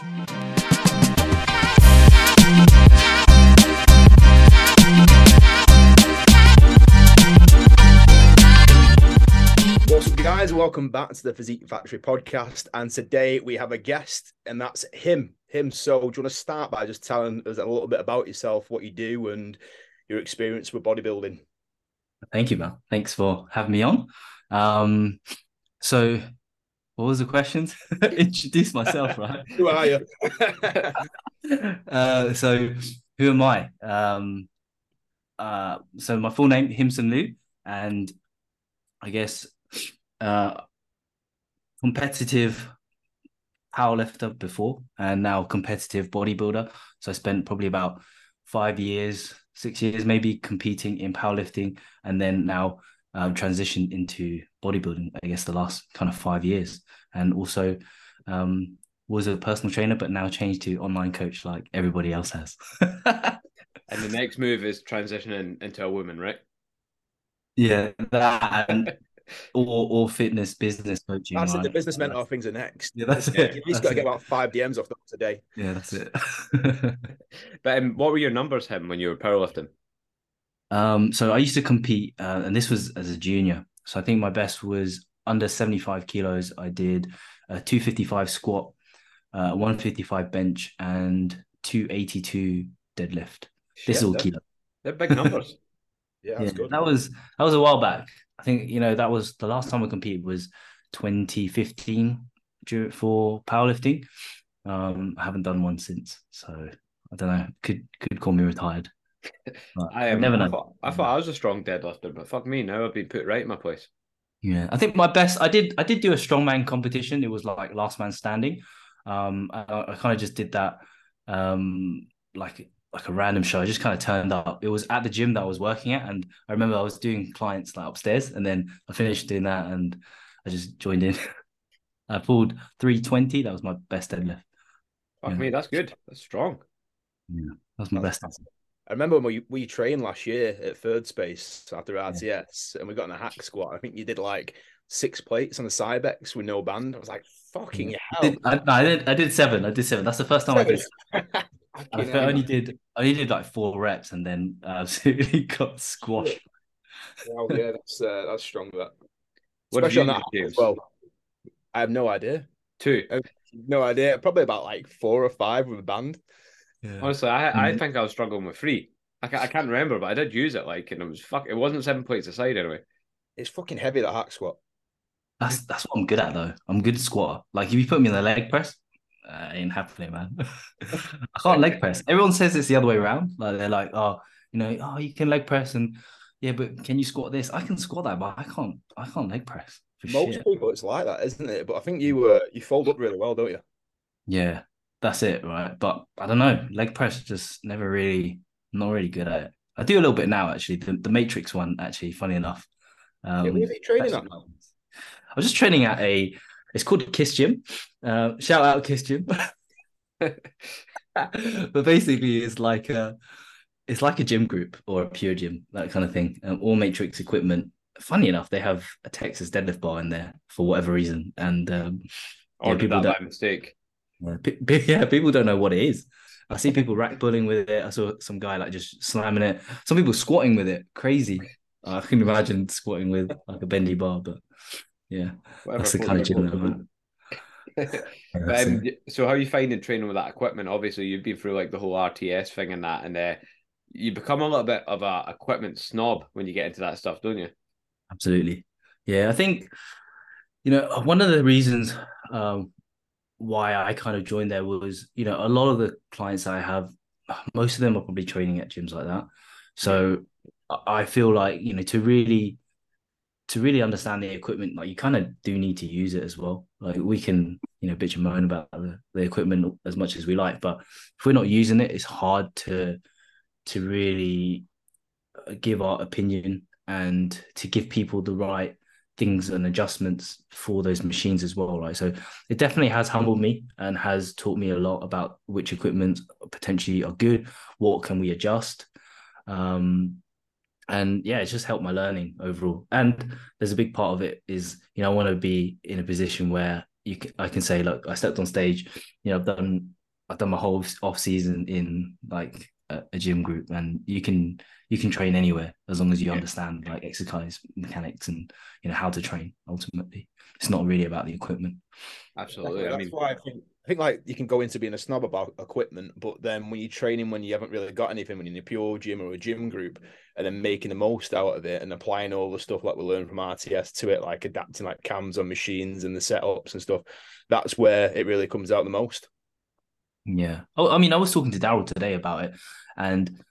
What's up, guys? Welcome back to the Physique Factory podcast. And today we have a guest, and that's him. Him. So, do you want to start by just telling us a little bit about yourself, what you do, and your experience with bodybuilding? Thank you, man. Thanks for having me on. Um, so, what was the questions? Introduce myself, right? Who are you? uh, so, who am I? Um, uh, so my full name Hymsuen Liu, and I guess uh, competitive powerlifter before, and now competitive bodybuilder. So I spent probably about five years, six years, maybe competing in powerlifting, and then now um, transitioned into bodybuilding. I guess the last kind of five years, and also um, was a personal trainer, but now changed to online coach like everybody else has. And the next move is transitioning into a woman, right? yeah, that and or or fitness business coaching. That's it. right? The business That's- mentor things are next. Yeah, that's Yeah, it. You've just That's got to get about five DMs off those a day. Yeah, that's it. But um, what were your numbers, him, when you were powerlifting? um, so I used to compete, uh, and this was as a junior. So I think my best was under 75 kilos. I did a 255 squat, uh, 155 bench, and 282 deadlift. This is all kilo. They're big numbers. Yeah, Yeah, good. that was that was a while back. I think you know that was the last time I competed was 2015 dur- for powerlifting. Um, I haven't done one since, so I don't know. Could could call me retired. I um, never I know. thought, I thought I was a strong deadlifter, but fuck me, now I've been put right in my place. Yeah, I think my best. I did. I did do a strongman competition. It was like last man standing. Um, I, I kind of just did that, um, like like a random show. I just kind of turned up. It was at the gym that I was working at, and I remember I was doing clients like upstairs, and then I finished doing that, and I just joined in. I pulled three twenty. That was my best deadlift. Fuck Yeah. me, that's good. That's strong. Yeah, that was my best. I remember when we, we trained last year at Third Space after RTS and we got in a hack squat. I think you did like six plates on the Cybex with no band. I was like, fucking I hell. did, I, I did. I did seven. I did seven. That's the first time I did. I I only did. I only did like four reps, and then I absolutely got squashed. Wow, yeah, that's uh, that's strong. That What did especially on that well. I have no idea. Two. No idea. Probably about like four or five with a band. Honestly, I I Mhm. think I was struggling with three. I, ca- I can't remember, but I did use it like, and it was fuck. It wasn't seven plates aside anyway. It's fucking heavy that hack squat. That's that's what I'm good at though. I'm good squatter. Like if you put me in the leg press, uh, ain't happening, man. I can't leg press. Everyone says it's the other way around. Like they're like, oh, you know, oh, you can leg press and yeah, but can you squat this? I can squat that, but I can't. I can't leg press for Most shit. people, it's like that, isn't it? But I think you uh, you fold up really well, don't you? Yeah, that's it, right? But I don't know. Leg press just never really, not really good at it. I do a little bit now, actually. The, the Matrix one, actually, funny enough. Um, yeah, where are you training at? I was just training at a. It's called Kiss Gym. Uh, shout out Kiss Gym. but basically, it's like a, it's like a gym group or a pure gym, that kind of thing. Um, all Matrix equipment. Funny enough, they have a Texas deadlift bar in there for whatever reason, and um, Yeah, Ordered people that by mistake. Yeah, pe- pe- yeah, people don't know what it is. I see people rack pulling with it. I saw some guy like just slamming it. Some people squatting with it. Crazy. I can imagine squatting with like a bendy bar, but yeah, Whatever that's the kind of gym that I'm at. Yeah, But, that's um, so how are you finding training with that equipment? Obviously, you've been through like the whole RTS thing and that, and uh, you become a little bit of a equipment snob when you get into that stuff, don't you? Absolutely. Yeah, I think you know one of the reasons um, why I kind of joined there was you know a lot of the clients I have, most of them are probably training at gyms like that. So I feel like you know to really to really understand the equipment, like you kind of do need to use it as well. Like we can you know bitch and moan about the, the equipment as much as we like, but if we're not using it, it's hard to to really uh, give our opinion and to give people the right things and adjustments for those machines as well right so it definitely has humbled me and has taught me a lot about which equipment potentially are good what can we adjust um and yeah it's just helped my learning overall and there's a big part of it is you know i want to be in a position where you can, I can say, look, I stepped on stage. You know, I've done I've done my whole off season in like a, a gym group, and you can you can train anywhere as long as you yeah. understand like exercise mechanics and you know how to train. Ultimately, it's not really about the equipment. Absolutely, that's, I mean, why I think I think like you can go into being a snob about equipment, but then when you're training when you haven't really got anything, when you're in a pure gym or a gym group, and then making the most out of it and applying all the stuff like we learned from RTS to it, like adapting like cams on machines and the setups and stuff, that's where it really comes out the most. Yeah. Oh, I mean, I was talking to Daryl today about it, and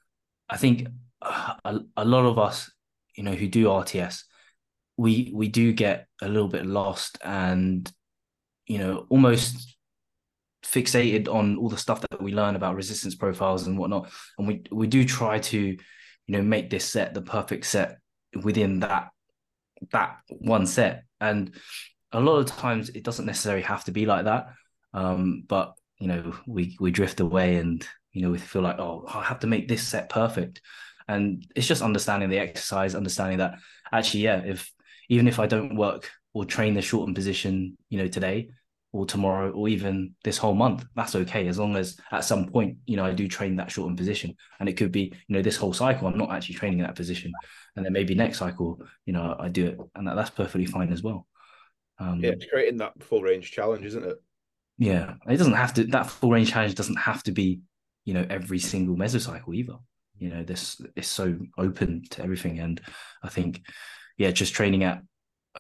I think a, a lot of us, you know, who do RTS, we we do get a little bit lost and you know almost fixated on all the stuff that we learn about resistance profiles and whatnot. And we we do try to you know make this set the perfect set within that that one set. And a lot of times it doesn't necessarily have to be like that. Um, but you know we we drift away and you know we feel like oh i have to make this set perfect and it's just understanding the exercise understanding that actually yeah if even if i don't work or train the shortened position you know today or tomorrow or even this whole month that's okay. As long as at some point you know i do train that shortened position and it could be you know this whole cycle i'm not actually training that position. And then maybe next cycle you know i do it and that, that's perfectly fine as well. Um, yeah it's creating that full range challenge isn't it? Yeah it doesn't have to that full range challenge doesn't have to be you know every single mesocycle either you know this is so open to everything. And i think yeah just training at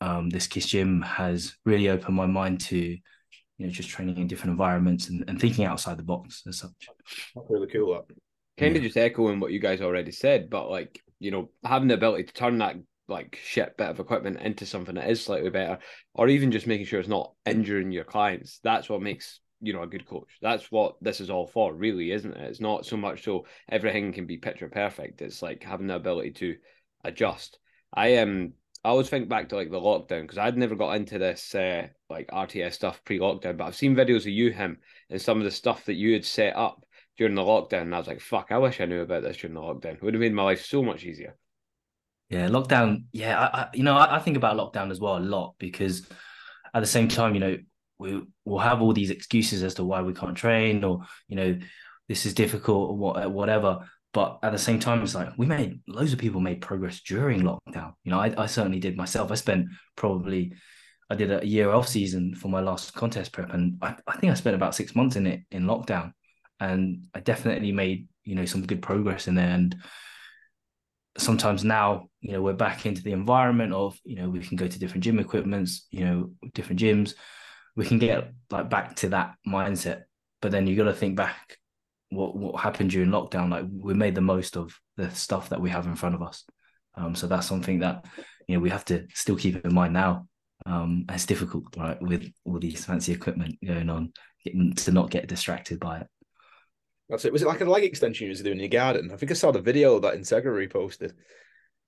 um, this kiss gym has really opened my mind to you know just training in different environments and, and thinking outside the box as such. That's really cool that. Kind of just echoing what you guys already said but like you know having the ability to turn that like shit bit of equipment into something that is slightly better or even just making sure it's not injuring your clients that's what makes you know a good coach that's what this is all for really isn't it it's not so much so everything can be picture perfect it's like having the ability to adjust i am um, I always think back to like the lockdown because I'd never got into this uh, like RTS stuff pre-lockdown, but I've seen videos of you, him, and some of the stuff that you had set up during the lockdown. And I was like, fuck, I wish I knew about this during the lockdown. It would have made my life so much easier. Yeah, lockdown. Yeah, I, I you know, I, I, think about lockdown as well a lot because at the same time, you know, we will have all these excuses as to why we can't train or you know, this is difficult or what, whatever. But at the same time, it's like we made loads of people made progress during lockdown. You know, I, I certainly did myself. I spent probably I did a year off season for my last contest prep, and I, I think I spent about six months in it in lockdown, and I definitely made you know some good progress in there. And sometimes now, you know, we're back into the environment of you know we can go to different gym equipments, you know, different gyms. We can get like back to that mindset, but then you got to think back what what happened during lockdown. Like we made the most of the stuff that we have in front of us. Um, so that's something that you know we have to still keep in mind now. Um, it's difficult, right, with all these fancy equipment going on, getting to not get distracted by it. That's it. Was it like a leg extension you was doing in your garden? I think I saw the video that Integra reposted.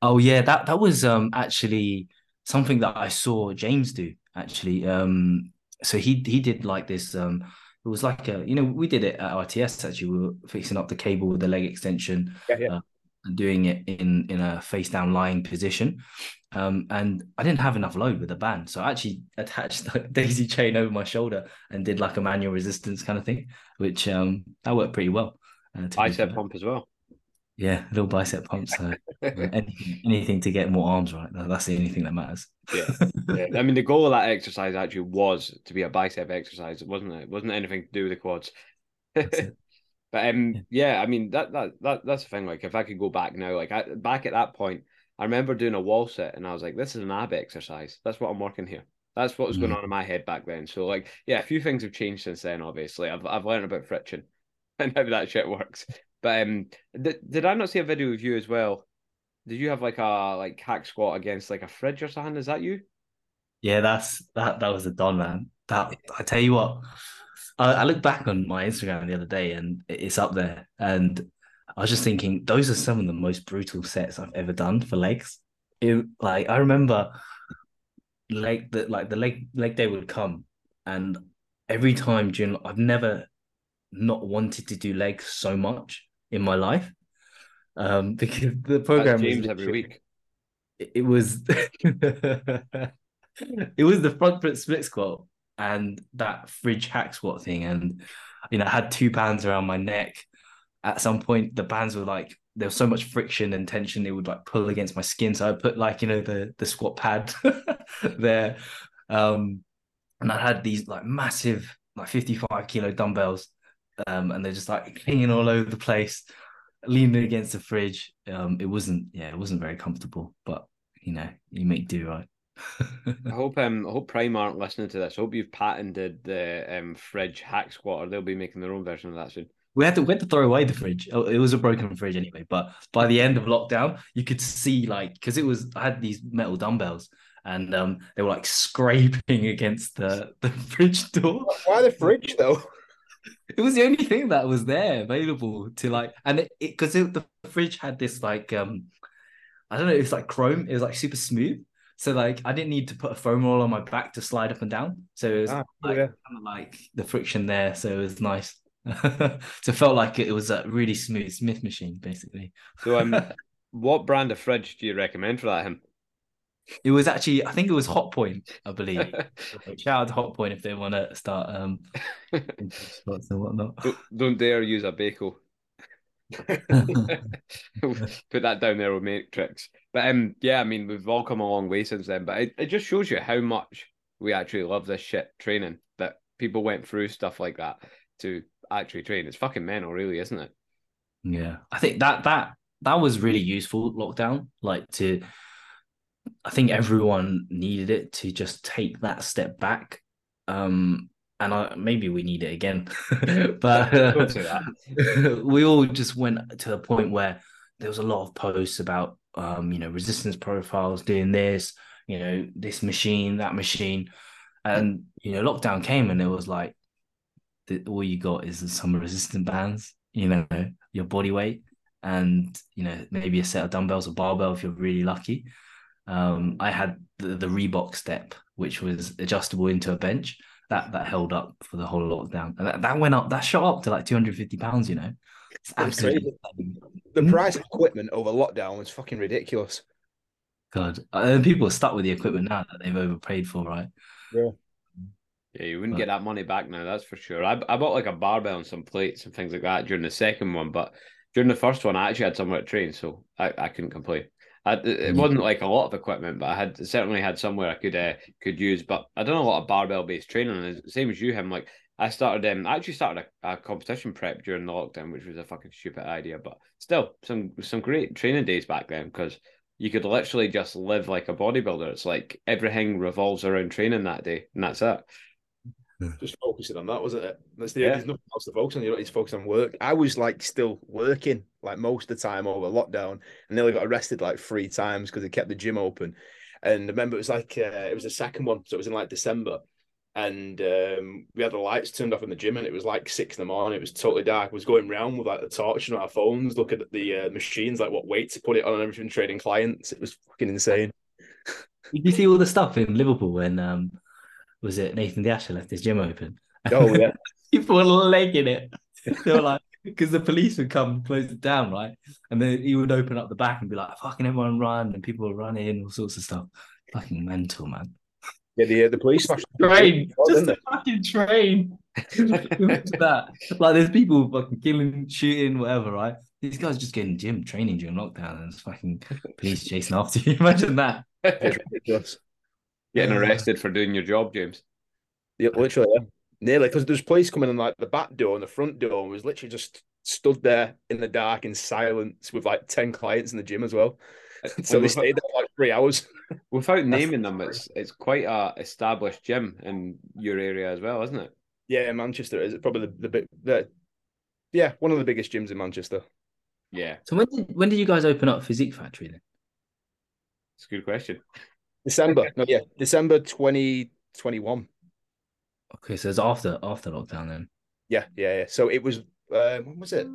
Oh yeah, that that was um actually something that I saw James do actually. Um, so he he did like this um it was like a you know we did it at RTS actually. We were fixing up the cable with the leg extension yeah, yeah. Uh, and doing it in in a face down lying position. Um, and I didn't have enough load with the band. So I actually attached the daisy chain over my shoulder and did like a manual resistance kind of thing which um that worked pretty well uh, bicep pump as well yeah, little bicep pumps. So anything, anything to get more arms right. That's the only thing that matters. yeah. yeah. I mean, the goal of that exercise actually was to be a bicep exercise, wasn't it? It wasn't anything to do with the quads. but um, yeah. yeah. I mean that that that that's the thing. Like, if I could go back now, like I, back at that point, I remember doing a wall sit, and I was like, "This is an ab exercise. That's what I'm working here." That's what was going on in my head back then. So, like, yeah, a few things have changed since then. Obviously, I've I've learned about friction and how that shit works. But um, did, did I not see a video of you as well? Did you have like a like hack squat against like a fridge or something? Is that you? Yeah, that's that. That was a don man. That I tell you what, I, I look back on my Instagram the other day and it's up there, and I was just thinking those are some of the most brutal sets I've ever done for legs. It, like I remember, leg that like the leg leg day would come, and every time during I've never not wanted to do legs so much in my life um, because the program James every week. It, it was it was the front foot split squat, and that fridge hack squat thing, and you know, I had two bands around my neck. At some point, the bands were like there was so much friction and tension it would like pull against my skin. So I put like you know the the squat pad there, um, and I had these like massive like fifty five kilo dumbbells, um, and they're just like hanging all over the place, leaning against the fridge. Um, it wasn't yeah, it wasn't very comfortable, but you know you make do right. I hope um I hope Prime aren't listening to this. I hope you've patented the um fridge hack squat, or they'll be making their own version of that soon. We had to we had to throw away the fridge. Oh, it was a broken fridge anyway. But by the end of lockdown, you could see like because it was I had these metal dumbbells and um they were like scraping against the the fridge door. Why the fridge though? It was the only thing that was there available to like, and it because the fridge had this like um I don't know, it was like chrome. It was like super smooth. So like I didn't need to put a foam roll on my back to slide up and down. So it was Ah, like, yeah. kind of like the friction there. So it was nice. so it felt like it was a really smooth Smith machine, basically. So um, what brand of fridge do you recommend for that? Him. It was actually, I think it was Hotpoint, I believe. Shout out to Hotpoint if they want to start um spots and whatnot. don't, don't dare use a Beko. Put that down there with Matrix. But um, yeah, I mean, we've all come a long way since then. But it, it just shows you how much we actually love this shit training that people went through stuff like that to actually train. It's fucking mental, really, isn't it? Yeah, I think that that that was really useful lockdown. Like to, I think everyone needed it to just take that step back. Um, and I, maybe we need it again, but that. we all just went to a point where there was a lot of posts about, um, you know, resistance profiles, doing this, you know, this machine, that machine, and you know, lockdown came and it was like, the, all you got is some resistant bands, you know, your body weight, and you know, maybe a set of dumbbells or barbell if you're really lucky. Um, I had the, the Reebok step, which was adjustable into a bench. That that held up for the whole lockdown, and that, that went up. That shot up to like 250 pounds. You know, it's absolutely The price of equipment over lockdown was fucking ridiculous. God. And people are stuck with the equipment now that they've overpaid for, right? Yeah, you wouldn't But- get that money back now, that's for sure. I, I bought like a barbell and some plates and things like that during the second one, but during the first one, I actually had somewhere to train, so I, I couldn't complain. I, it it Mm. wasn't like a lot of equipment, but I had certainly had somewhere I could uh, could use. But I done a lot of barbell based training, and the same as you, him. Like I started, um, I actually started a, a competition prep during the lockdown, which was a fucking stupid idea, but still some some great training days back then because you could literally just live like a bodybuilder. It's like everything revolves around training that day, and that's it. Just focusing on that, wasn't it? That's the Yeah. there's nothing else to focus on. You don't need to focus on work. I was like still working like most of the time over lockdown, and nearly got arrested like three times because they kept the gym open. And I remember it was like uh, it was the second one, so it was in like December, and um, we had the lights turned off in the gym, and it was like six in the morning. It was totally dark. I was going around with like the torch on our phones, looking at the uh, machines, like what weight to put it on, and everything, trading clients. It was fucking insane. Did you see all the stuff in Liverpool when um was it Nathan Dasher left his gym open? Oh yeah, People were legging it. They were like, because the police would come close it down, right? And then he would open up the back and be like, fucking everyone run, and people would run in, all sorts of stuff. Fucking mental, man. yeah. The uh, the police smashed Train, Oh, just didn't a fucking train. That. Like there's people fucking killing, shooting, whatever, right? These guys just getting gym training during lockdown and it's fucking police chasing after you. Imagine that. Getting Yeah. arrested for doing your job, James. Yeah, literally, yeah. Nearly, because there's police coming in like the back door and the front door and was literally just stood there in the dark in silence with like 10 clients in the gym as well. Uh, so they without- stayed there for like three hours. Without naming them, it's it's quite a established gym in your area as well, isn't it? Yeah, Manchester is probably the, the big, the, yeah, one of the biggest gyms in Manchester. Yeah, So when did when did you guys open up Physique Factory then? it's a good question. December, no, yeah, December 2021. Okay, so it's after after lockdown then. Yeah, yeah, yeah. So it was, uh, when was it?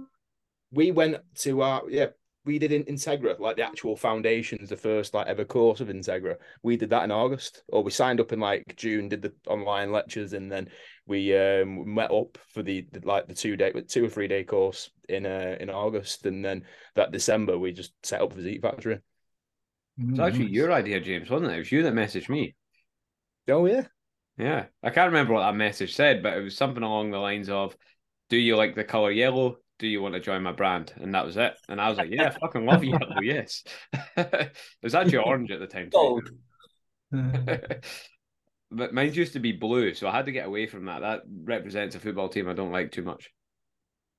We went to our, yeah, we did in Integra, like the actual foundations, the first like ever course of Integra. We did that in August, or we signed up in like June, did the online lectures, and then we um met up for the, the like the two day, two or three day course in uh in August, and then that December we just set up the Physique Factory. It's actually your idea, James, wasn't it? It was you that messaged me. Oh yeah, Yeah, I can't remember what that message said, but it was something along the lines of, "Do you like the color yellow? Do you want to join my brand?" And that was it. And I was like, "Yeah, I fucking love yellow. Yes." it was actually orange at the time. Gold. but mine used to be blue, so I had to get away from that. That represents a football team I don't like too much.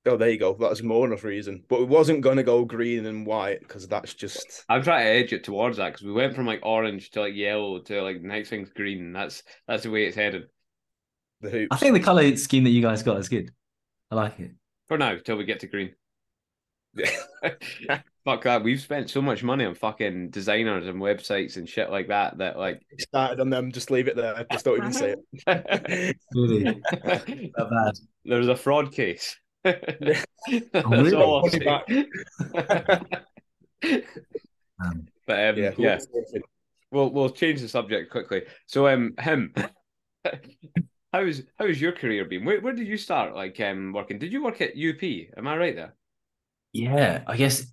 Oh, there you go. That's more than enough reason. But it wasn't going to go green and white because that's just. I'm trying to edge it towards that because we went from like orange to like yellow to like next thing's green. That's that's the way it's headed. The hoops. I think the color scheme that you guys got is good. I like it. For now, till we get to green. Fuck that. We've spent so much money on fucking designers and websites and shit like that that like started on them. Just leave it there. I just don't even say it. Really? Not bad. There's a fraud case. That's really? all I'll Put it say. Um, But um, Yeah. yeah, we'll we'll change the subject quickly. So um him, how's how's your career been? Where where did you start like um working? Did you work at UP? Am I right there? yeah, I guess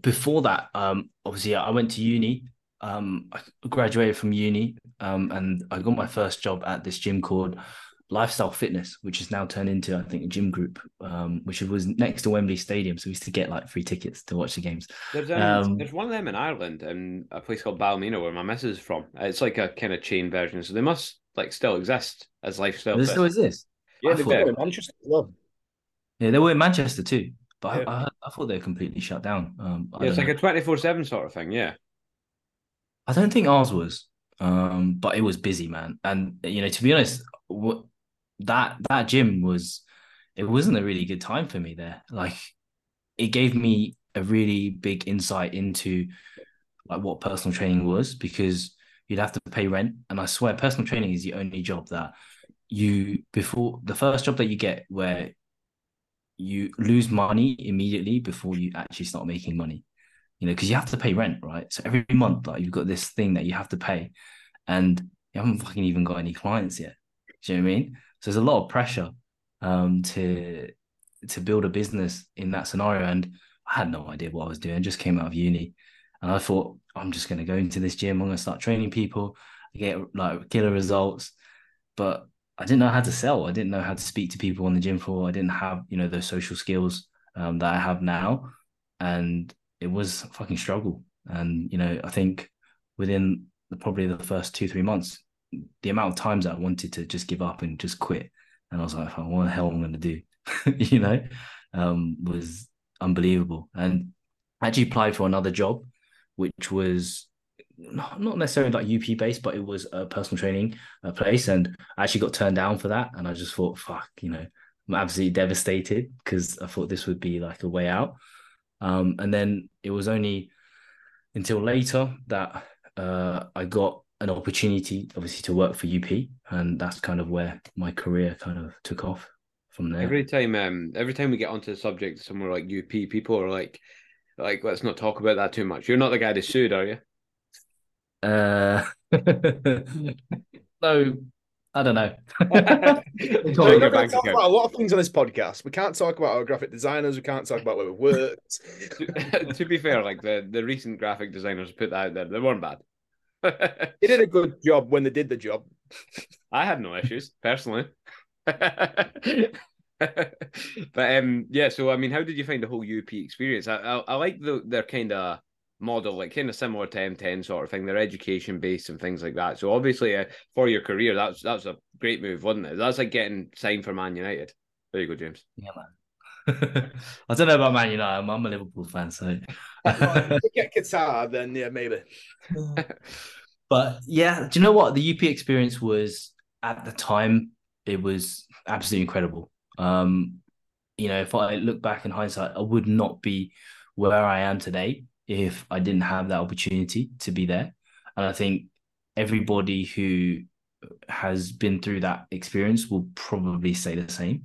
before that, um, obviously I went to uni. Um, I graduated from uni, um, and I got my first job at this gym called Lifestyle Fitness, which has now turned into I think a gym group, um, which was next to Wembley Stadium. So we used to get like free tickets to watch the games. There's um, Um, there's one of them in Ireland and a place called Ballymena where my missus is from. It's like a kind of chain version, so they must like still exist as lifestyle. Does still exist? Yeah, they thought- do. in Manchester as well. Yeah, they were in Manchester too, but Yeah. I, I, I thought they were completely shut down. Um, Yeah, it's like know. a twenty four seven sort of thing. Yeah. I don't think ours was, um, but it was busy, man. And you know, to be honest, what that that gym was, it wasn't a really good time for me there. Like, it gave me a really big insight into like what personal training was because you'd have to pay rent, and I swear, personal training is the only job that you before the first job that you get where you lose money immediately before you actually start making money you know, because you have to pay rent, right? So every month, like you've got this thing that you have to pay, and you haven't fucking even got any clients yet. Do you know what I mean? So there's a lot of pressure um to to build a business in that scenario. And I had no idea what I was doing. I just came out of uni and I thought, I'm just gonna go into this gym, I'm gonna start training people, get like killer results. But I didn't know how to sell. I didn't know how to speak to people on the gym floor. I didn't have, you know, those social skills um, that I have now. And it was a fucking struggle. And you know, I think within the, probably the first two three months, the amount of times I wanted to just give up and just quit, and I was like, oh, what the hell am I going to do? you know, um, was unbelievable. And I actually applied for another job, which was not, not necessarily like UP based, but it was a personal training uh, place, and I actually got turned down for that. And I just thought, fuck, you know, I'm absolutely devastated because I thought this would be like a way out. Um, and then it was only until later that uh, I got an opportunity, obviously, to work for UP, and that's kind of where my career kind of took off from there. Every time, um, every time we get onto the subject somewhere like UP, people are like, like, let's not talk about that too much. You're not the guy that sued, are you? Uh, no, I don't know. Check We're your not going bank to talk about a lot of things on this podcast. We can't talk about our graphic designers. We can't talk about where we worked. to, to be fair, like the, the recent graphic designers put that out there, they weren't bad. They did a good job when they did the job. I had no issues personally. but um, yeah. So I mean, how did you find the whole UP experience? I I, I like the their kind of model, like kind of similar to M10 sort of thing. They're education based and things like that. So obviously, uh, for your career, that's that's a great move, wasn't it? That's like getting signed for Man United. There you go, James. Yeah, man. I don't know about Man United. I'm, I'm a Liverpool fan, so. get Qatar, then yeah, maybe. but yeah, do you know what the UP experience was at the time? It was absolutely incredible. Um, you know, if I look back in hindsight, I would not be where I am today if I didn't have that opportunity to be there. And I think everybody who has been through that experience will probably say the same.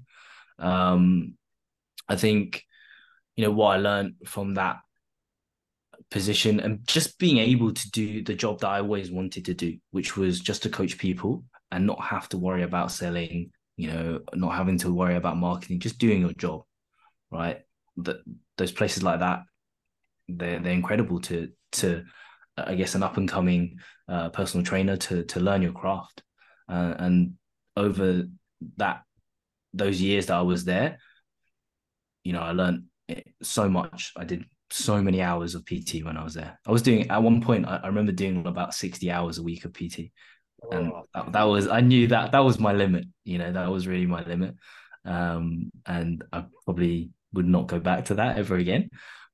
Um, I think, you know, what I learned from that position and just being able to do the job that I always wanted to do, which was just to coach people and not have to worry about selling, you know, not having to worry about marketing, just doing your job, right? That those places like that, they're they're incredible to to I guess an up and coming uh, personal trainer to to learn your craft. uh, and over that those years that I was there, you know, I learned so much. I did so many hours of PT when I was there. I was doing at one point. I, I remember doing about sixty hours a week of PT, and Oh, that, that was I knew that that was my limit. You know, that was really my limit, um, and I probably would not go back to that ever again.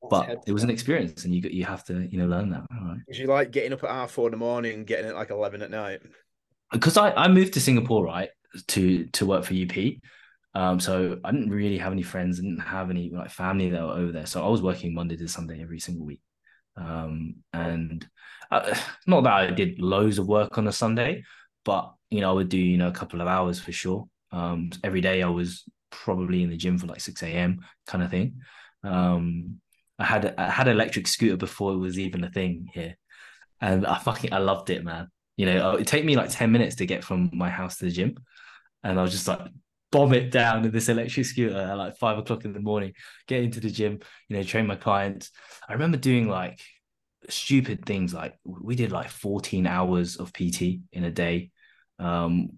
But it was an experience, and you got you have to you know learn that. Right. Did you like getting up at half four in the morning and getting at like eleven at night? because I, I moved to Singapore right to to work for UP. Um, so I didn't really have any friends, didn't have any like family that were over there. So I was working Monday to Sunday every single week. Um, and uh, not that I did loads of work on a Sunday, but you know I would do you know a couple of hours for sure. Um, every day I was probably in the gym for like six a.m. kind of thing. Um, I had I had an electric scooter before it was even a thing here, and I fucking I loved it, man. You know, it take me like 10 minutes to get from my house to the gym. And I was just like bomb it down in this electric scooter at like five o'clock in the morning, get into the gym, you know, train my clients. I remember doing like stupid things like we did like 14 hours of PT in a day. Um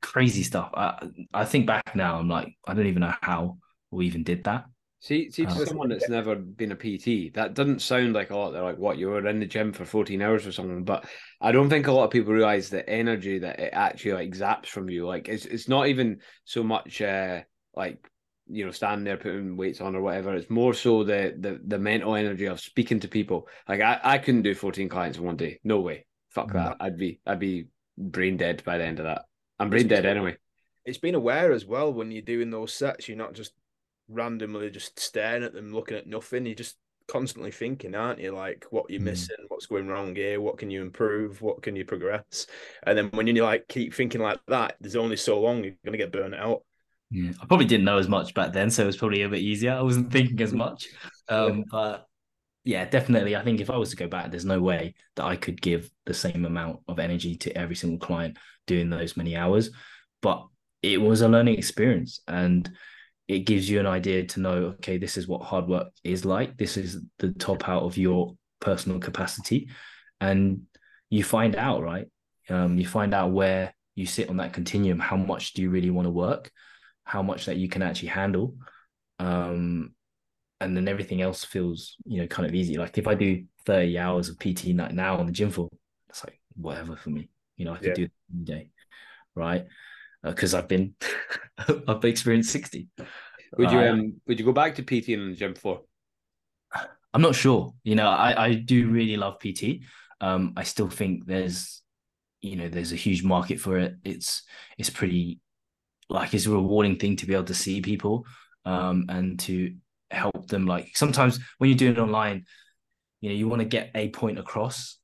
crazy stuff. I I think back now, I'm like, I don't even know how we even did that. See, see, to Uh, someone that's never been a PT, that doesn't sound like a lot. They're like, what, you were in the gym for 14 hours or something. But I don't think a lot of people realize the energy that it actually like zaps from you. Like, it's it's not even so much uh like you know standing there putting weights on or whatever. It's more so the the the mental energy of speaking to people. Like, I I couldn't do 14 clients in one day. No way. Fuck that. I'd be I'd be brain dead by the end of that. I'm brain dead anyway. It's being aware as well when you're doing those sets. You're not just randomly just staring at them, looking at nothing. You're just constantly thinking, aren't you? Like, what you're Mm. missing, what's going wrong here, what can you improve, what can you progress? And then when you like keep thinking like that, there's only so long you're gonna get burnt out. Yeah, I probably didn't know as much back then, so it was probably a bit easier. I wasn't thinking as much. Um, but yeah, definitely. I think if I was to go back, there's no way that I could give the same amount of energy to every single client doing those many hours. But it was a learning experience and it gives you an idea to know, okay, this is what hard work is like. This is the top out of your personal capacity. And you find out, right? Um, you find out where you sit on that continuum. How much do you really want to work? How much that you can actually handle? Um, and then everything else feels, you know, kind of easy. Like if I do 30 hours of PT night now on the gym floor, it's like whatever for me. You know, I could Yeah. do it any day, right? Because I've been, I've experienced 60. Would you Uh, um would you go back to PT in the gym floor? I'm not sure. You know, I, I do really love PT. Um, I still think there's, you know, there's a huge market for it. It's it's pretty like it's a rewarding thing to be able to see people um and to help them. Like sometimes when you're doing it online, you know, you want to get a point across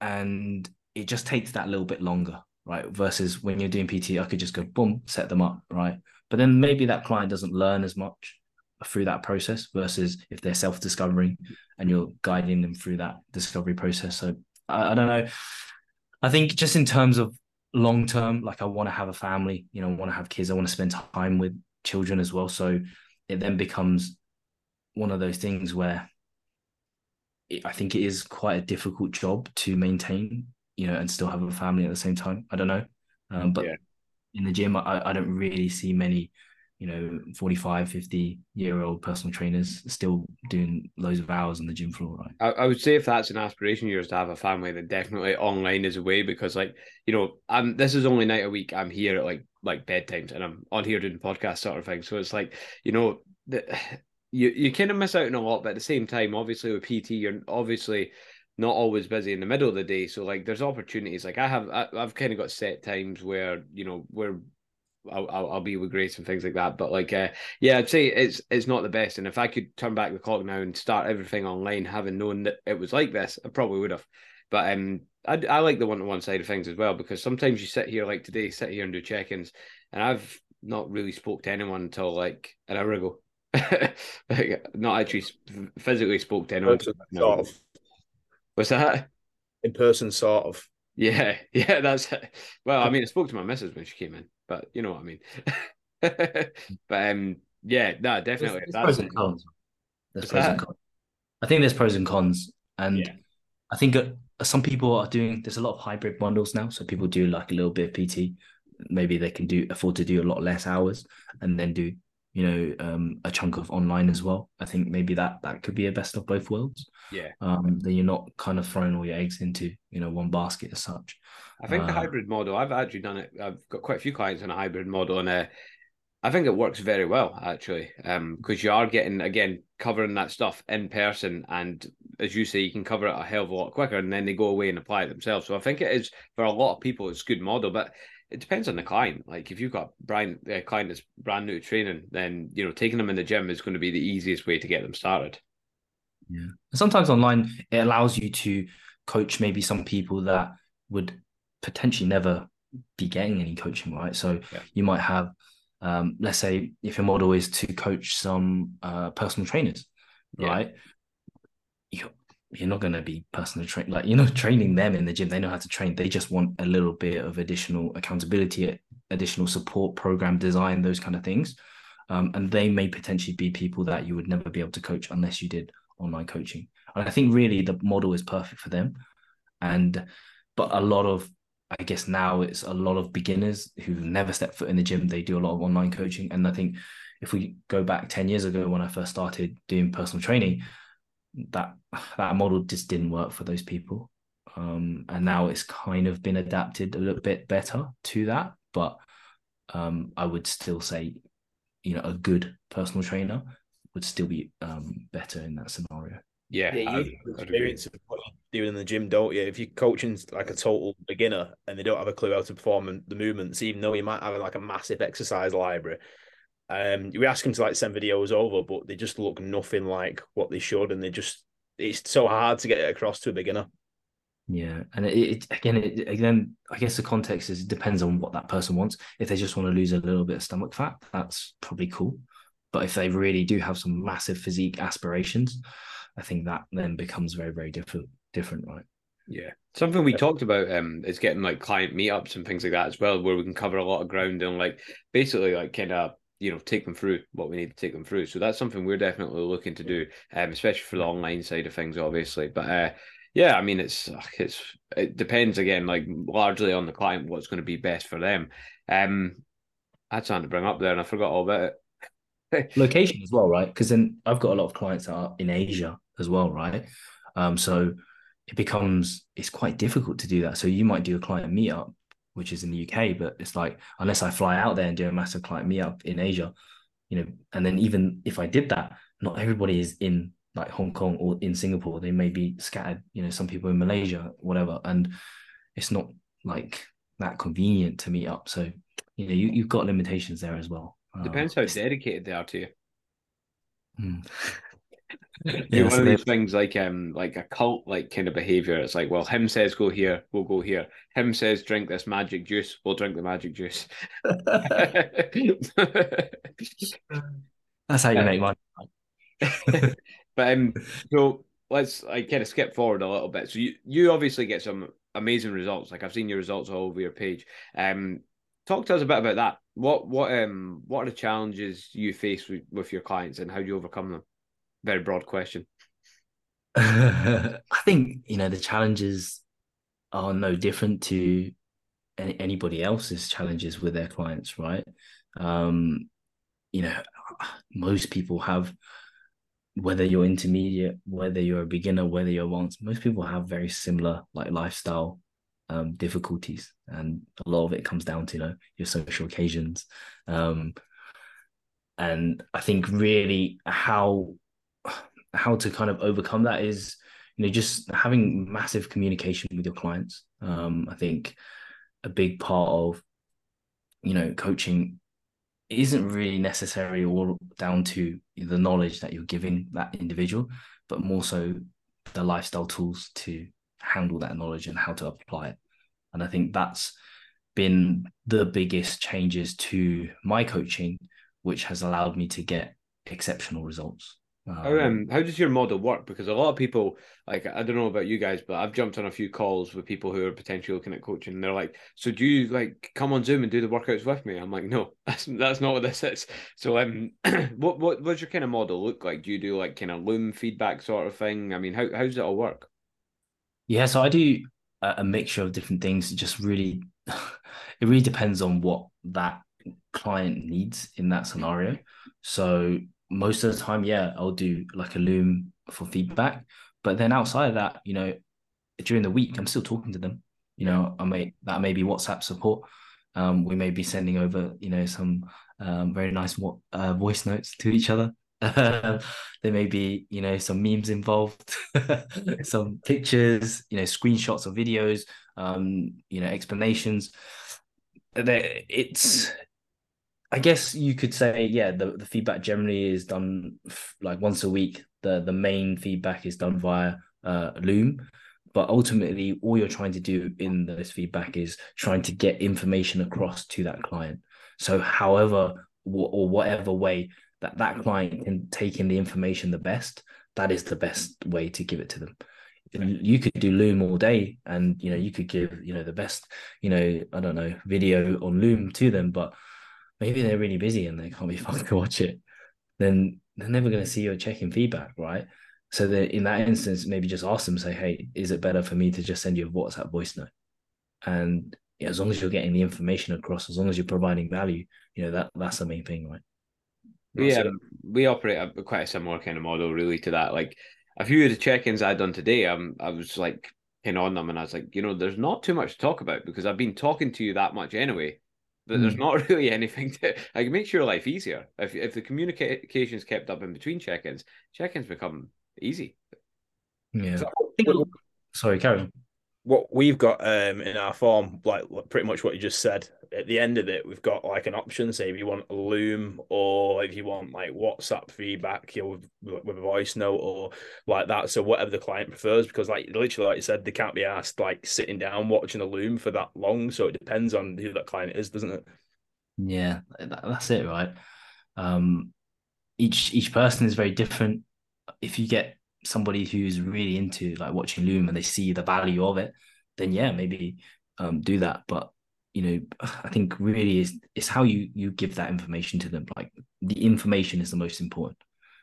and it just takes that little bit longer, right? Versus when you're doing PT, I could just go boom, set them up, right? But then maybe that client doesn't learn as much through that process versus if they're self-discovering and you're guiding them through that discovery process. So I, I don't know. I think just in terms of long term, like I want to have a family, you know, I want to have kids, I want to spend time with children as well. So it then becomes one of those things where I think it is quite a difficult job to maintain, you know, and still have a family at the same time. I don't know. Um, but Yeah. in the gym, I, I don't really see many, you know, 45, 50 year old personal trainers still doing loads of hours on the gym floor, right? I, I would say if that's an aspiration of yours to have a family, then definitely online is a way because like, you know, I'm this is only night a week. I'm here at like like bedtimes and I'm on here doing podcast sort of thing. So it's like, you know, the you you kind of miss out on a lot, but at the same time, obviously with PT, you're obviously not always busy in the middle of the day. So like there's opportunities. Like I have I, I've kind of got set times where, you know, where I'll, I'll, I'll be with Grace and things like that. But like, uh, yeah, I'd say it's it's not the best. And if I could turn back the clock now and start everything online, having known that it was like this, I probably would have. But um, I I like the one to one side of things as well because sometimes you sit here like today, sit here and do check ins, and I've not really spoke to anyone until like an hour ago. like, not actually physically spoke to anyone. Person, No. sort of What's that? in person, sort of. Yeah, yeah, that's. Well, I mean, I spoke to my missus when she came in, but you know what I mean. but um, yeah, no, definitely. There's, there's that's pros and cons. There's What's pros and cons. I think there's pros and cons, and Yeah. I think some people are doing. There's a lot of hybrid models now, so people do like a little bit of PT. Maybe they can do afford to do a lot less hours and then do you know um, a chunk of online as well. I think maybe that that could be a best of both worlds. Yeah. Um, then you're not kind of throwing all your eggs into you know one basket as such. I think the Uh, hybrid model. I've actually done it. I've got quite a few clients on a hybrid model, and uh, I think it works very well actually. Um, because you are getting again covering that stuff in person, and as you say, you can cover it a hell of a lot quicker, and then they go away and apply it themselves. So I think it is for a lot of people, it's a good model, but it depends on the client. Like if you've got Brian, a client that's brand new to training, then you know taking them in the gym is going to be the easiest way to get them started. Yeah. Sometimes online it allows you to coach maybe some people that would potentially never be getting any coaching, right? So Yeah. you might have um, let's say if your model is to coach some uh, personal trainers, Yeah. right? You're, not going to be personal train like you're not training them in the gym. They know how to train. They just want a little bit of additional accountability, additional support, program design, those kind of things. Um, and they may potentially be people that you would never be able to coach unless you did online coaching. And I think really the model is perfect for them. And but a lot of I guess now it's a lot of beginners who've never stepped foot in the gym. They do a lot of online coaching. And I think if we go back 10 years ago when I first started doing personal training, that that model just didn't work for those people. Um, and now it's kind of been adapted a little bit better to that. But um, I would still say, you know, a good personal trainer would still be um, better in that scenario. Yeah, Yeah, I- you I'd experience of what you're doing in the gym, don't you? If you're coaching like a total beginner and they don't have a clue how to perform the movements, even though you might have like a massive exercise library, um, we ask them to like send videos over, but they just look nothing like what they should, and they just it's so hard to get it across to a beginner. Yeah, and it, it again, it, again, I guess the context is it depends on what that person wants. If they just want to lose a little bit of stomach fat, that's probably cool. But if they really do have some massive physique aspirations, I think that then becomes very, very different. Different, right? Yeah. Something we talked about um is getting like client meetups and things like that as well, where we can cover a lot of ground and like basically like kind of you know take them through what we need to take them through. So that's something we're definitely looking to do, um, especially for the online side of things, obviously. But uh, yeah, I mean it's it's it depends again, like largely on the client what's going to be best for them. Um, I had something to bring up there and I forgot all about it. Location as well, right? Because then I've got a lot of clients that are in Asia as well, right? Um, so it becomes it's quite difficult to do that. So you might do a client meetup, which is in the UK, but it's like unless I fly out there and do a massive client meetup in Asia, you know, and then even if I did that, not everybody is in like Hong Kong or in Singapore. They may be scattered, you know, some people in Malaysia, whatever, and it's not like that convenient to meet up. So you know, you, you've got limitations there as well. Um, Depends how dedicated they are to you. hmm. Yeah, one so of these things like um like a cult like kind of behavior. It's like, well, him says go here, we'll go here. Him says drink this magic juice, we'll drink the magic juice. That's how you Yeah. make money. but um, so let's I kind of skip forward a little bit. So you you obviously get some amazing results. Like I've seen your results all over your page. Um, talk to us a bit about that. What what um what are the challenges you face with, with your clients and how do you overcome them? Very broad question. I think you know the challenges are no different to any, anybody else's challenges with their clients, right? Um, you know, most people have, whether you're intermediate, whether you're a beginner, whether you're advanced, most people have very similar like lifestyle um, difficulties, and a lot of it comes down to you know your social occasions, um, and I think really how how to kind of overcome that is you know just having massive communication with your clients um i think a big part of you know coaching isn't really necessarily all down to the knowledge that you're giving that individual but more so the lifestyle tools to handle that knowledge and how to apply it. And i think that's been the biggest changes to my coaching which has allowed me to get exceptional results How um how does your model work? Because a lot of people like I don't know about you guys, but I've jumped on a few calls with people who are potentially looking at coaching. And they're like, "So do you like come on Zoom and do the workouts with me?" I'm like, "No, that's that's not what this is." So um, what what what's your kind of model look like? Do you do like kind of loom feedback sort of thing? I mean, how how does it all work? Yeah, so I do a, a mixture of different things. It just really, it really depends on what that client needs in that scenario. So most of the time, yeah, I'll do like a Loom for feedback. But then outside of that, you know, during the week, I'm still talking to them. You know, I may that may be WhatsApp support. Um, we may be sending over, you know, some um, very nice uh, voice notes to each other. there may be, you know, some memes involved, some pictures, you know, screenshots or videos, um, you know, explanations. It's, I guess you could say, yeah, the, the feedback generally is done like once a week. The the main feedback is done via uh, Loom, but ultimately, all you're trying to do in this feedback is trying to get information across to that client. So, however or whatever way that that client can take in the information the best, that is the best way to give it to them. You could do Loom all day, and you know you could give you know the best you know I don't know video on Loom to them, but maybe they're really busy and they can't be fucked to watch it. Then they're never going to see your check-in feedback, right? So that in that instance, maybe just ask them, say, "Hey, is it better for me to just send you a WhatsApp voice note?" And yeah, as long as you're getting the information across, as long as you're providing value, you know that that's the main thing, right? yeah, we operate a, quite a similar kind of model, really, to that. Like a few of the check-ins I'd done today, um, I was like in on them, and I was like, you know, there's not too much to talk about because I've been talking to you that much anyway. That mm. there's hmm. not really anything to. I can make your life easier if if the communication is kept up in between check-ins. Check-ins become easy. Yeah. So, sorry, carry on what we've got um, in our form, like pretty much what you just said. At the end of it, we've got like an option. Say if you want a Loom or if you want like WhatsApp feedback, you know, with, with a voice note or like that. So whatever the client prefers, because like literally, like you said, they can't be asked like sitting down watching a Loom for that long. So it depends on who that client is, doesn't it? Yeah, that's it, right? Um, each each person is very different. If you get somebody who's really into like watching Loom and they see the value of it, then yeah, maybe um, do that. But you know, I think really is is how you you give that information to them. Like the information is the most important.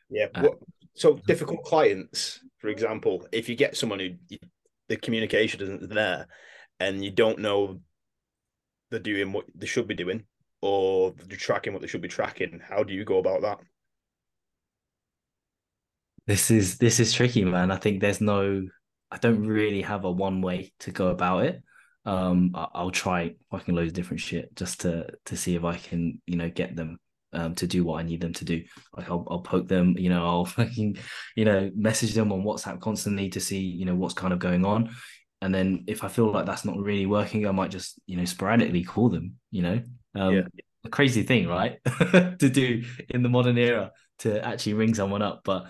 Yeah. Uh, so difficult clients, for example, if you get someone who the communication isn't there, and you don't know they're doing what they should be doing, or they're tracking what they should be tracking, how do you go about that? This is this is tricky, man. I think there's no. I don't really have a one way to go about it. Um, I, will try fucking loads of different shit just to to see if I can, you know, get them um to do what I need them to do. Like I'll I'll poke them, you know, I'll fucking, you know, message them on WhatsApp constantly to see, you know, what's kind of going on. And then if I feel like that's not really working, I might just, you know, sporadically call them, you know. Um, yeah. a crazy thing, right? to do in the modern era to actually ring someone up. But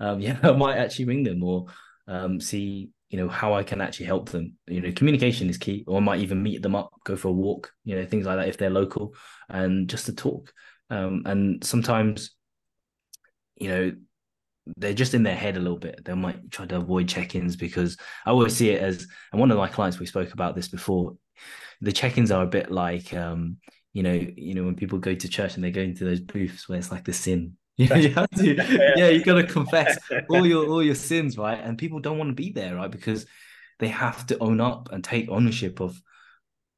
um, yeah, I might actually ring them or um, see, you know, how I can actually help them. You know, communication is key, or I might even meet them up, go for a walk, you know, things like that if they're local, and just to talk. Um, and sometimes, you know, they're just in their head a little bit. They might try to avoid check-ins because I always see it as, and one of my clients we spoke about this before. The check-ins are a bit like, um, you know, you know, when people go to church and they go into those booths where it's like the sin, yeah, you have to. yeah, you got to confess all your all your sins, right? And people don't want to be there, right? Because they have to own up and take ownership of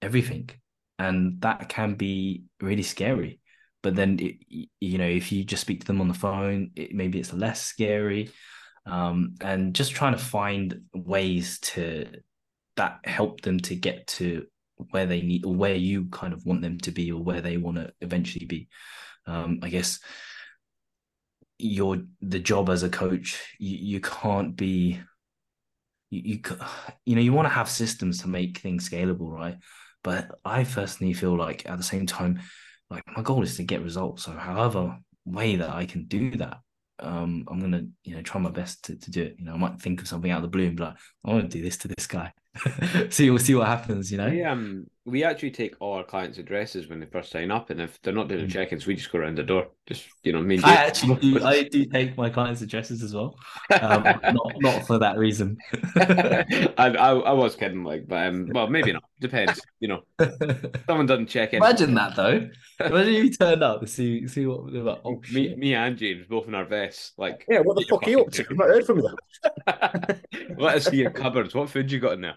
everything, and that can be really scary. But then, it, you know, if you just speak to them on the phone, it, maybe it's less scary. Um, and just trying to find ways to that help them to get to where they need or where you kind of want them to be or where they want to eventually be. Um, I guess your the job as a coach you, you can't be you, you you know you want to have systems to make things scalable right? But i personally feel like at the same time like my goal is to get results. So however way that i can do that um i'm gonna you know try my best to, to do it. You know i might think of something out of the blue and be like i want to do this to this guy. See we'll see what happens you know? Yeah um we actually take all our clients' addresses when they first sign up, and if they're not doing Mm. check-ins, we just go around the door. Just you know, me and I actually do. I do take my clients' addresses as well. Um, not not for that reason. I, I I was kidding, like, but um, well, maybe not. Depends, you know. Someone doesn't check in. Imagine that though. Imagine you turned up to see see what they're like. Oh me, shit. me and James both in our vests. Like, Yeah, what the fuck are you up to? fucking I've not heard from you. let us see your cupboards. What food you got in there?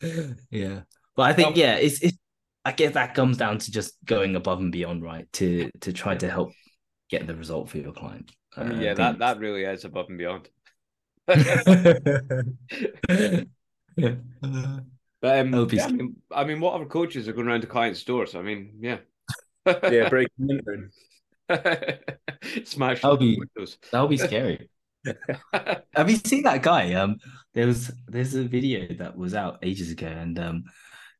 yeah, but I think yeah, it's it's. I guess that comes down to just going above and beyond, right? To to try to help get the result for your client. Uh, yeah, that that really is above and beyond. But um, be yeah, I mean, I mean, what other coaches are going around to clients' doors? I mean, yeah, Yeah, breaking into smash That'll be- that would be scary. Have you seen that guy? Um, there was there's a video that was out ages ago, and um,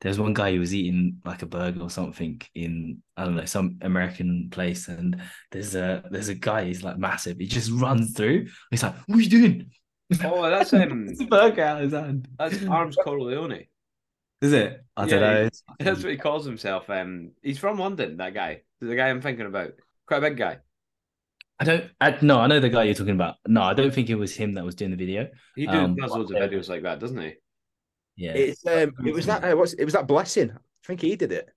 there's one guy who was eating like a burger or something in I don't know some American place, and there's a there's a guy he's like massive. He just runs through. He's like, "What are you doing?" oh, that's um, It's a burger out of his hand. that's Arms Corleone. Is it? I Yeah, don't know. That's what he calls himself. Um, he's from London. That guy, the guy I'm thinking about, quite a big guy. I don't. I, no, I know the guy you're talking about. No, I don't think it was him that was doing the video. He do, Um, does loads of videos like that, doesn't he? Yeah, It's um, it was that uh, what's it was that blessing. I think he did it.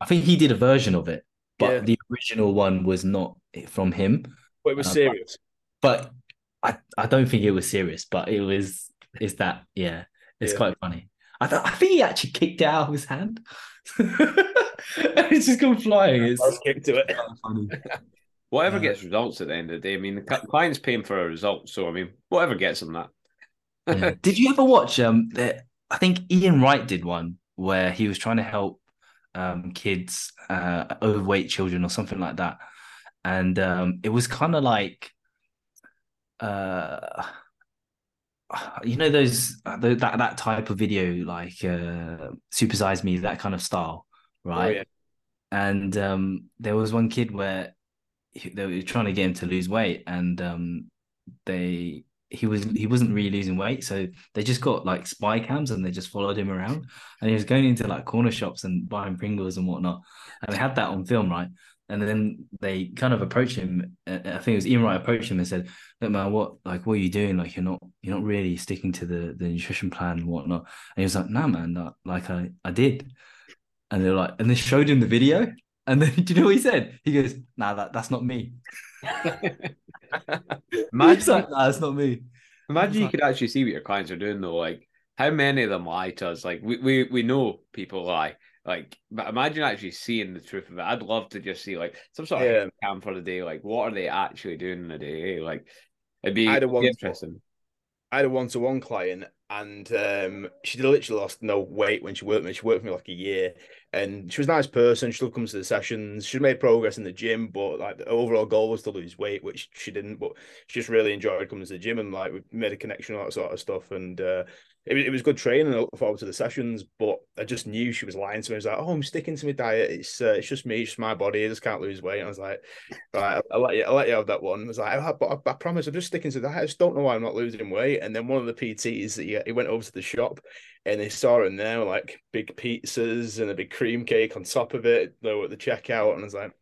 I think he did a version of it, but Yeah. the original one was not from him. But it was Uh, serious. but I, I don't think it was serious, but it was is that yeah, it's Yeah. quite funny. I th- I think he actually kicked it out of his hand. it's just gone flying. It's I was kicked to it. Whatever Uh, gets results at the end of the day. I mean, the client's paying for a result, so I mean, whatever gets them that. Yeah. Did you ever watch um the, I think Ian Wright did one where he was trying to help um kids uh overweight children or something like that. And um it was kind of like uh you know those uh, that that type of video like uh Super Size Me that kind of style, right? Oh, yeah. and um, there was one kid where he, they were trying to get him to lose weight, and um, they he was he wasn't really losing weight, so they just got like spy cams and they just followed him around, and he was going into like corner shops and buying Pringles and whatnot, and they had that on film, right? And then they kind of approached him. uh, I think it was Ian Wright approached him and said, "Look, man, what like what are you doing? Like you're not you're not really sticking to the the nutrition plan and whatnot." And he was like, "Nah, man, like I I did." And they're like, and they showed him the video. And then do you know what he said? He goes, "Nah, that, that's not me." Imagine, like, nah, that's not me. imagine you could actually see what your clients are doing though. Like, how many of them lie to us? Like, we we, we know people lie. Like, but imagine actually seeing the truth of it. I'd love to just see like some sort of Yeah. cam for the day. Like, what are they actually doing in the day? Like, it'd be, I had a it'd be interesting. I had a one to one client and um, she literally lost no weight when she worked with me. She worked for me like a year and she was a nice person. She still comes to the sessions. She made progress in the gym, but like the overall goal was to lose weight, which she didn't. But she just really enjoyed coming to the gym and like we made a connection, all that sort of stuff. And uh, it, was- it was good training. I look forward to the sessions, but I just knew she was lying to me. I was like, oh, I'm sticking to my diet. It's uh, it's just me, it's just my body. I just can't lose weight. And I was like, right, I'll, I'll let you, I'll let you have that one. I was like, I, but I, I promise, I'm just sticking to that. I just don't know why I'm not losing weight. And then one of the PTs, he, he went over to the shop and they saw in there like big pizzas and a big cream cake on top of it. They were at the checkout, and I was like,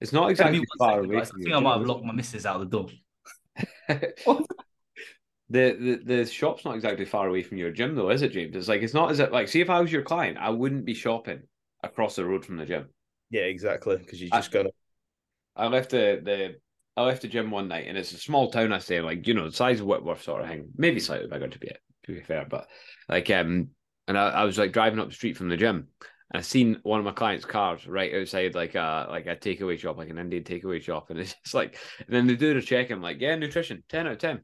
It's not exactly far away I think I might have locked my missus out the door. The, the the shop's not exactly far away from your gym though, is it, James? It's like it's not as if like see if I was your client, I wouldn't be shopping across the road from the gym. yeah, exactly, because you I- just gotta. I left the the I left the gym one night and it's a small town I stay in, like you know, the size of Whitworth sort of thing. Maybe slightly bigger to be to be fair, but like um and I, I was like driving up the street from the gym and I seen one of my clients' cars right outside like a like a takeaway shop, like an Indian takeaway shop, and it's just like and then they do the check and I'm like, yeah, nutrition, ten out of ten.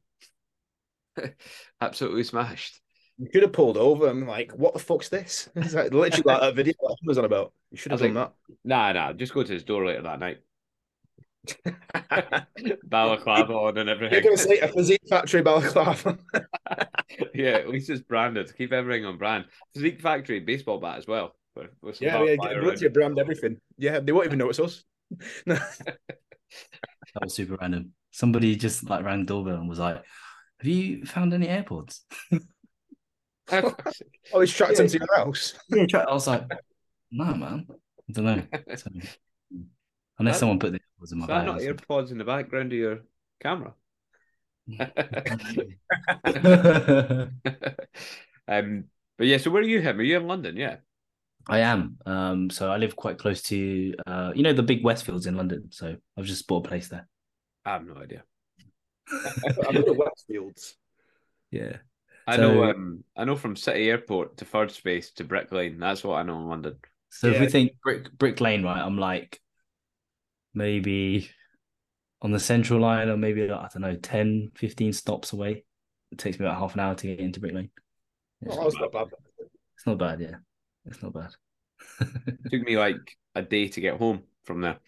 Absolutely smashed. You should have pulled over. I'm like, what the fuck's this? It's like literally like that video that was on about. You should have I was done Nah, nah, just go to his door later that night. that. Balaclava on and everything. You're gonna say a physique factory balaclava. yeah, at least it's branded. Keep everything on brand. Physique Factory baseball bat as well. With, with yeah, yeah, wire get around literally brand everything. Yeah, they won't even know it's us. That was super random. Somebody just like rang the doorbell and was like, "Have you found any AirPods?" Oh, he's tracked Hym to your house. Yeah, I was like, no, man. I don't know. So, unless That- someone put the AirPods in my Is that bag. not AirPods in the background of your camera? um, but yeah, so where are you, him? Are you in London? Yeah. I am. Um, so I live quite close to, uh, you know, the big Westfields in London. So I've just bought a place there. I have no idea. I'm at the Westfields. Yeah. I So- know um I know from City Airport to Third Space to Brick Lane. That's what I know in London. So if we think Brick Brick Lane, right? I'm like maybe on the central line or maybe like, I don't know, 10, 15 stops away. It takes me about half an hour to get into Brick Lane. It's, Oh, that's not bad. it's not bad, yeah. It's not bad. it took me like a day to get home from there.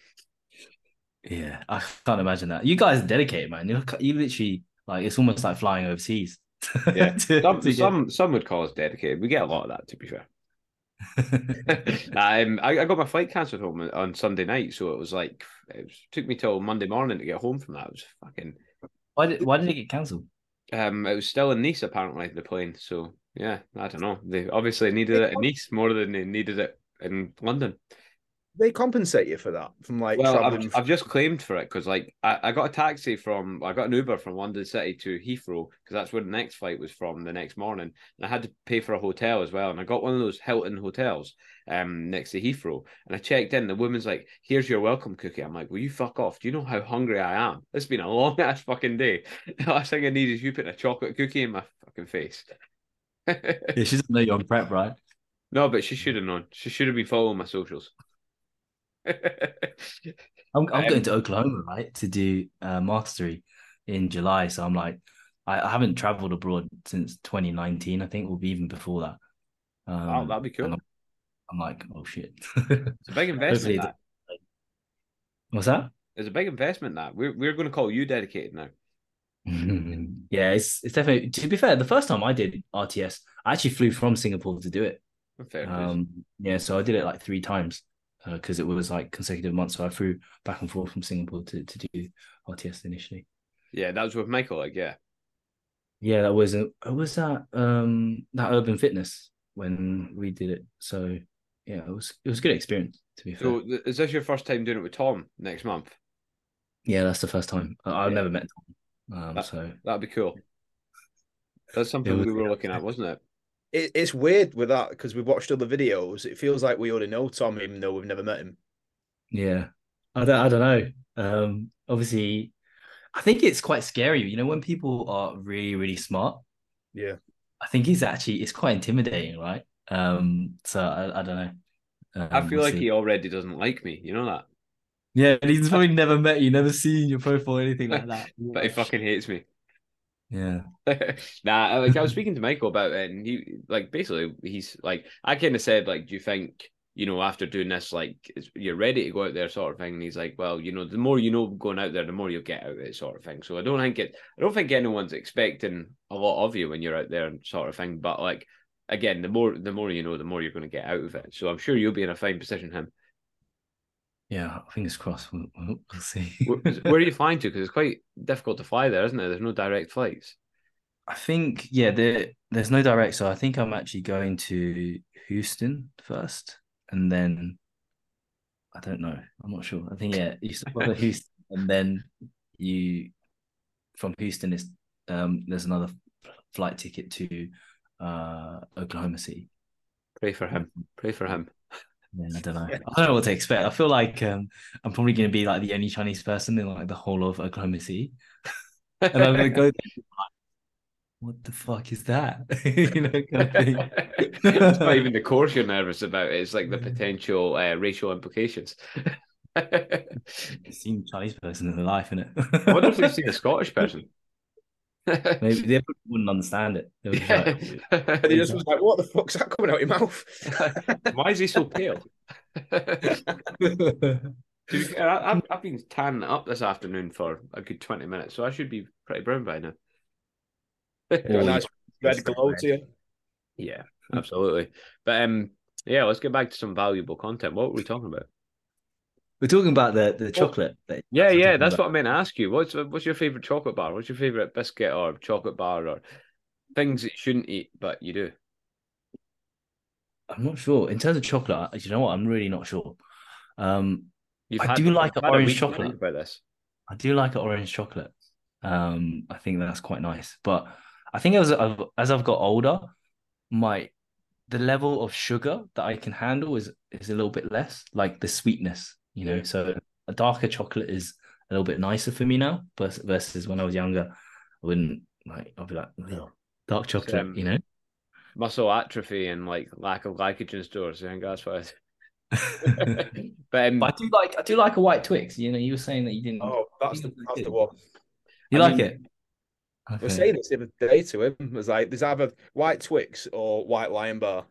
Yeah, I can't imagine that. You guys are dedicated, man. You you literally like it's almost like flying overseas. Yeah. to- Some to get- some some would call us dedicated. We get a lot of that to be fair. um, I, I got my flight cancelled home on Sunday night, so it was like it was, took me till Monday morning to get home from that. It was fucking. why did why did it get cancelled? Um, it was still in Nice apparently the plane. So yeah, I don't know. They obviously needed it in Nice more than they needed it in London. They compensate you for that from like Well, traveling. I've, I've just claimed for it because, like, I, I got a taxi from, I got an Uber from London City to Heathrow because that's where the next flight was from the next morning. And I had to pay for a hotel as well. And I got one of those Hilton hotels um next to Heathrow. And I checked in. The woman's like, "Here's your welcome cookie." I'm like, "Will you fuck off? Do you know how hungry I am? It's been a long ass fucking day. The last thing I need is you putting a chocolate cookie in my fucking face." Yeah, she doesn't know you're on prep, right? no, but she should have known. She should have been following my socials. I'm I'm Um, going to Oklahoma, right, to do uh, mastery in July. So I'm like, I, I haven't traveled abroad since 2019. I think, or even before that. Um, Wow, that'd be cool. I'm, I'm like, oh shit. It's a big investment. That. What's that? It's a big investment. That we're we're going to call you dedicated now. yeah, it's it's definitely. To be fair, the first time I did RTS, I actually flew from Singapore to do it. Um, yeah, so I did it like three times because it was like consecutive months. So I flew back and forth from Singapore to to do RTS initially. yeah, that was with Michael. Like, yeah, Yeah, that was a it was that um that urban fitness when we did it. So yeah, it was it was a good experience to be fair. so is this your first time doing it with Tom next month? yeah, that's the first time I- I've Yeah. never met Tom. Um, That- so That'd be cool. That's something was- we were looking at, wasn't it? It, it's weird with that because we've watched other videos. It feels like we already know Tom, even though we've never met him. yeah, I don't I don't know. Um, obviously, I think it's quite scary. You know, when people are really really smart, Yeah. I think he's actually it's quite intimidating, right? Um, so I, I don't know. Um, I feel we'll like see. he already doesn't like me. You know that, yeah, and he's probably never met you, never seen your profile or anything like that. but he fucking hates me. Yeah. nah, like I was speaking to Michael about it, and he like basically he's like I kind of said like, do you think you know after doing this like you're ready to go out there sort of thing? And he's like, well, you know, the more you know going out there, the more you'll get out of it sort of thing. So I don't think it, I don't think anyone's expecting a lot of you when you're out there sort of thing. But like again, the more the more you know, the more you're going to get out of it. So I'm sure you'll be in a fine position, Hym. Yeah, fingers crossed. We'll, we'll, we'll see. Where, are you flying to? Because it's quite difficult to fly there, isn't it? There's no direct flights. I think yeah, there there's no direct, so I think I'm actually going to Houston first, and then I don't know. I'm not sure. I think yeah, you start at Houston, and then you from Houston is um there's another flight ticket to uh Oklahoma City. Pray for him. Pray for him. Yeah, I don't know. I don't know what to expect. I feel like um I'm probably going to be like the only Chinese person in like the whole of Oklahoma City, and I'm going to go. there and be like, What the fuck is that? you know, kind of thing. it's not even the course you're nervous about. It's like the potential uh, racial implications. I seen a Chinese person in their life, innit? wonder if they've seen a Scottish person. Maybe they wouldn't understand it. They would be like, And he just was like, "What the fuck's that coming out your mouth?" Why is he so pale? Fair, I- I've, I've been tanning up this afternoon for a good 20 minutes, so I should be pretty brown by now. Got a Oh, nice red glow to you. Yeah, absolutely. But um, yeah, let's get back to some valuable content. What were we talking about? We're talking about the the chocolate. that- Yeah, yeah, that's about. what I meant to ask you. What's what's your favorite chocolate bar? What's your favorite biscuit or chocolate bar or things that you shouldn't eat but you do? I'm not sure. In terms of chocolate, you know what? I'm really not sure. Um, I do like an orange chocolate. about this. I do like an orange chocolate. Um, I think that's quite nice. But I think as I've as I've got older, my the level of sugar that I can handle is is a little bit less, like the sweetness, you know. So a darker chocolate is a little bit nicer for me now, vers- versus when I was younger, I wouldn't like. I'll be like, "Ugh, dark chocolate, um, you know. Muscle atrophy and like lack of glycogen stores. I think that's what. It but is. but um, I do like I do like a white Twix. You know, you were saying that you didn't. Oh, that's the that's the one. you I like mean, it? I was Okay. saying this the other day to him. It was like there's either white Twix or white Lion Bar.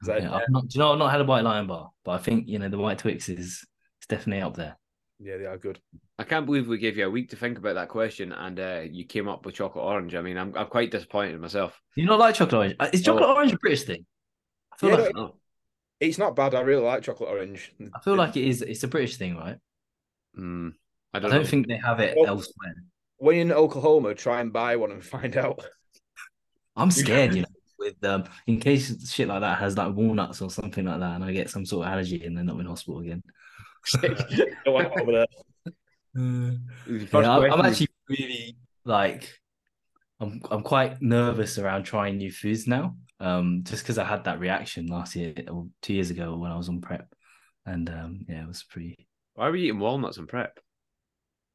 It's like, Yeah, I've not, do you know I've not had a white lion bar, but I think you know the white Twix is it's definitely up there. yeah, they are good. I can't believe we gave you a week to think about that question and uh, you came up with chocolate orange. I mean, I'm I'm quite disappointed in myself. You not like chocolate orange? Uh, Is chocolate Oh. orange a British thing? I feel Yeah, like Oh. It's not bad. I really like chocolate orange. I feel like it is. It's a British thing, right? Mm, I I don't, don't think they have it Well- elsewhere. when you're in Oklahoma, try and buy one and find out. I'm scared, you know, with um in case shit like that has like walnuts or something like that, and I get some sort of allergy and then I'm in hospital again. Go on over there. The first Yeah, I'm, I'm actually really like I'm I'm quite nervous around trying new foods now. Um, just because I had that reaction last year or two years ago when I was on prep, and um, yeah, it was pretty. Why were you eating walnuts and prep?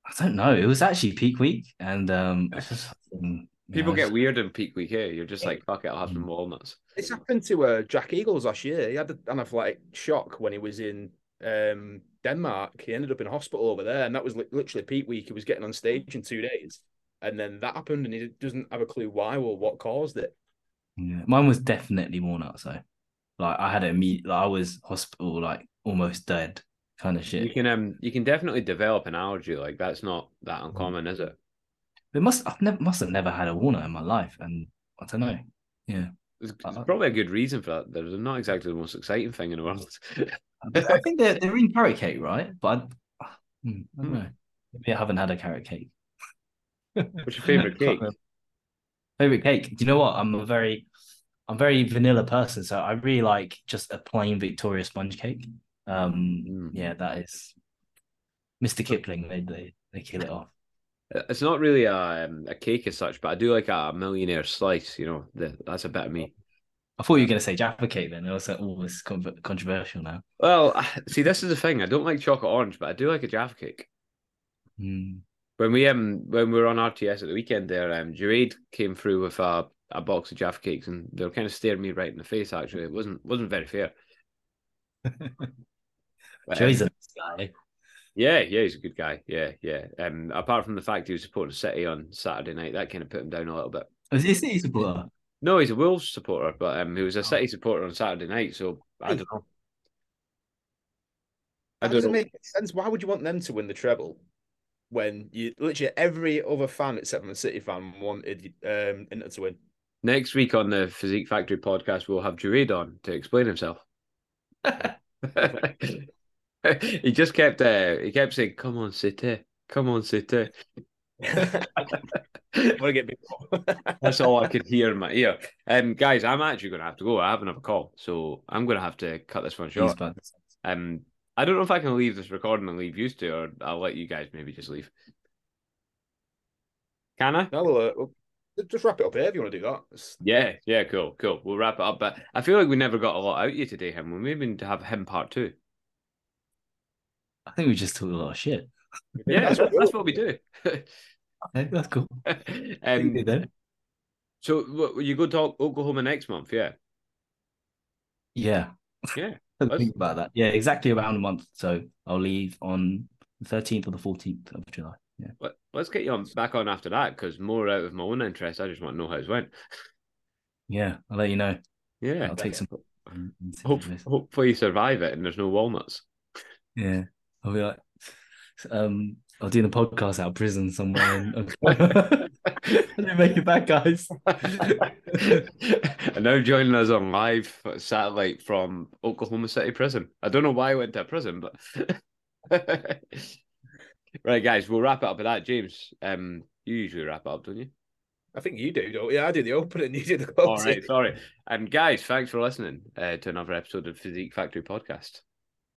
I don't know. It was actually peak week, and um, it's just um, yeah, People I get just- weird in peak week here. You're just like, fuck it, I'll have some Mm. walnuts. This happened to uh, Jack Eagles last year. He had an anaphylactic shock when he was in um, Denmark. He ended up in hospital over there, and that was li- literally peak week. He was getting on stage in two days, and then that happened, and he doesn't have a clue why or what caused it. Yeah, mine was definitely worn out. So, Like I had it immediately. Like, I was hospital, like almost dead, kind of shit. You can um you can definitely develop an allergy. Like that's not that Mm. uncommon, is it? It must. I've never must have never had a walnut in my life, and I don't know. Yeah, There's, there's probably a good reason for that. There's not exactly the most exciting thing in the world. I think they're they're in carrot cake, right? But I, hmm, I don't Hmm. know. Maybe I haven't had a carrot cake. What's your favorite cake? Favorite cake? Do you know what? I'm a very, I'm very vanilla person, so I really like just a plain Victoria sponge cake. Um, Mm. yeah, that is Mr. Kipling. They they they kill it off. It's not really a um, a cake as such, but I do like a millionaire slice. You know, the, that's a bit of me. I thought you were gonna say Jaffa cake. Then I was like, oh, this is controversial now. Well, see, this is the thing. I don't like chocolate orange, but I do like a Jaffa cake. Hmm. When we um when we were on RTS at the weekend, there um Jade came through with a, a box of Jaffa cakes, and they were kind of staring me right in the face. Actually, it wasn't wasn't very fair. But, um, a nice guy. Yeah, yeah, he's a good guy. Yeah, yeah. Um, apart from the fact he was supporting City on Saturday night, that kind of put him down a little bit. Was he a City supporter? No, he's a Wolves supporter, but um, he was a Oh. City supporter on Saturday night. So I don't know. I That don't doesn't know. make sense. Why would you want them to win the treble when you literally every other fan except for the City fan wanted um, Inter to win? Next week on the Physique Factory podcast, we'll have Jurade on to explain himself. he just kept uh, he kept saying, "Come on, City, come on, City." want to get big. That's all I could hear in my ear. Um, guys, I'm actually going to have to go. I have another call, so I'm going to have to cut this one short. bad. Um, I don't know if I can leave this recording and leave you to, or I'll let you guys maybe just leave. Can I? No, we'll, uh, we'll just wrap it up here if you want to do that. It's- Yeah, yeah, cool, cool. We'll wrap it up. But I feel like we never got a lot out of you today, Hym. We maybe need to have him part two. I think we just took a lot of shit. Yeah, That's that's, what we do. That's cool. um, then. so what, you go to Oklahoma next month, yeah? Yeah. Yeah, think about that. Yeah, exactly around a month. So I'll leave on the 13th or the 14th of July. Yeah. But let's get you on back on after that because more out of my own interest. I just want to know how it went. Yeah, I'll let you know. Yeah, I'll take some. Hope, hopefully you survive it and there's no walnuts. Yeah. I'll be like, um, I'll do the podcast out of prison somewhere. In... I didn't make it back, guys. and now joining us on live satellite from Oklahoma City Prison. I don't know why I went to a prison, but right, guys, we'll wrap it up with that. James, um, you usually wrap it up, don't you? I think you do, don't you? I do the opening, you do the closing. All right, sorry. And guys, thanks for listening uh, to another episode of Physique Factory Podcast.